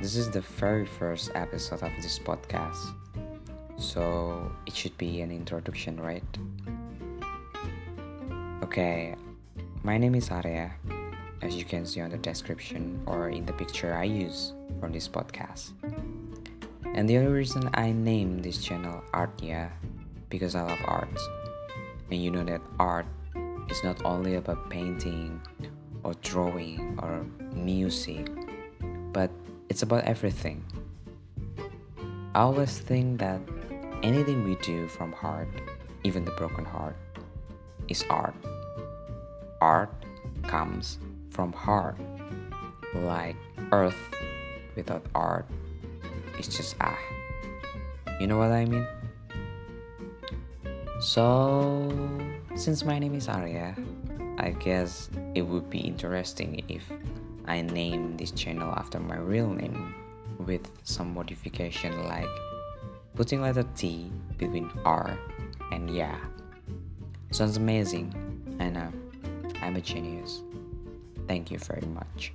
this is the very first episode of this podcast, so it should be an introduction, right? Okay, my name is Arya, as you can see on the description or in the picture I use from this podcast. And the other reason I named this channel Artya because I love art. And you know that art is not only about painting or drawing or music, but it's about everything. I always think that anything we do from heart, even the broken heart, is art. Art comes from heart, like earth without art it's just ah. You know what I mean? So, since my name is Arya, I guess it would be interesting if I name this channel after my real name with some modification like putting letter T between R and yeah. Sounds amazing. I know. Uh, I'm a genius. Thank you very much.